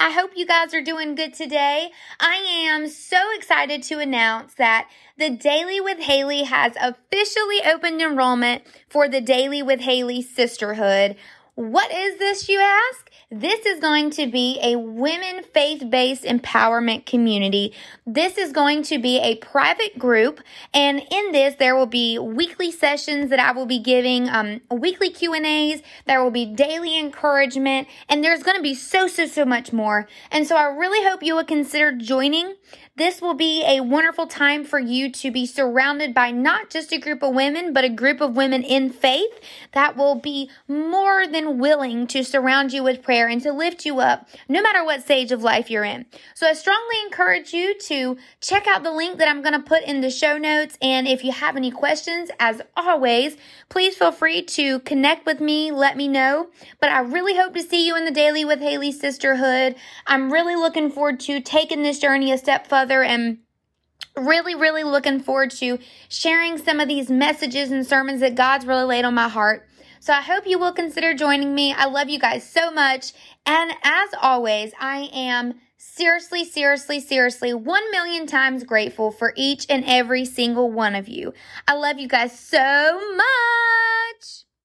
I hope you guys are doing good today. I am so excited to announce that the Daily with Haley has officially opened enrollment for the Daily with Haley Sisterhood. What is this, you ask? This is going to be a women faith based empowerment community. This is going to be a private group. And in this, there will be weekly sessions that I will be giving, um, weekly Q and A's. There will be daily encouragement and there's going to be so, so, so much more. And so I really hope you will consider joining. This will be a wonderful time for you to be surrounded by not just a group of women, but a group of women in faith that will be more than willing to surround you with prayer and to lift you up no matter what stage of life you're in. So I strongly encourage you to check out the link that I'm going to put in the show notes. And if you have any questions, as always, please feel free to connect with me, let me know. But I really hope to see you in the Daily with Haley Sisterhood. I'm really looking forward to taking this journey a step further and really, really looking forward to sharing some of these messages and sermons that God's really laid on my heart. So I hope you will consider joining me. I love you guys so much. And as always, I am seriously, seriously, seriously, one million times grateful for each and every single one of you. I love you guys so much.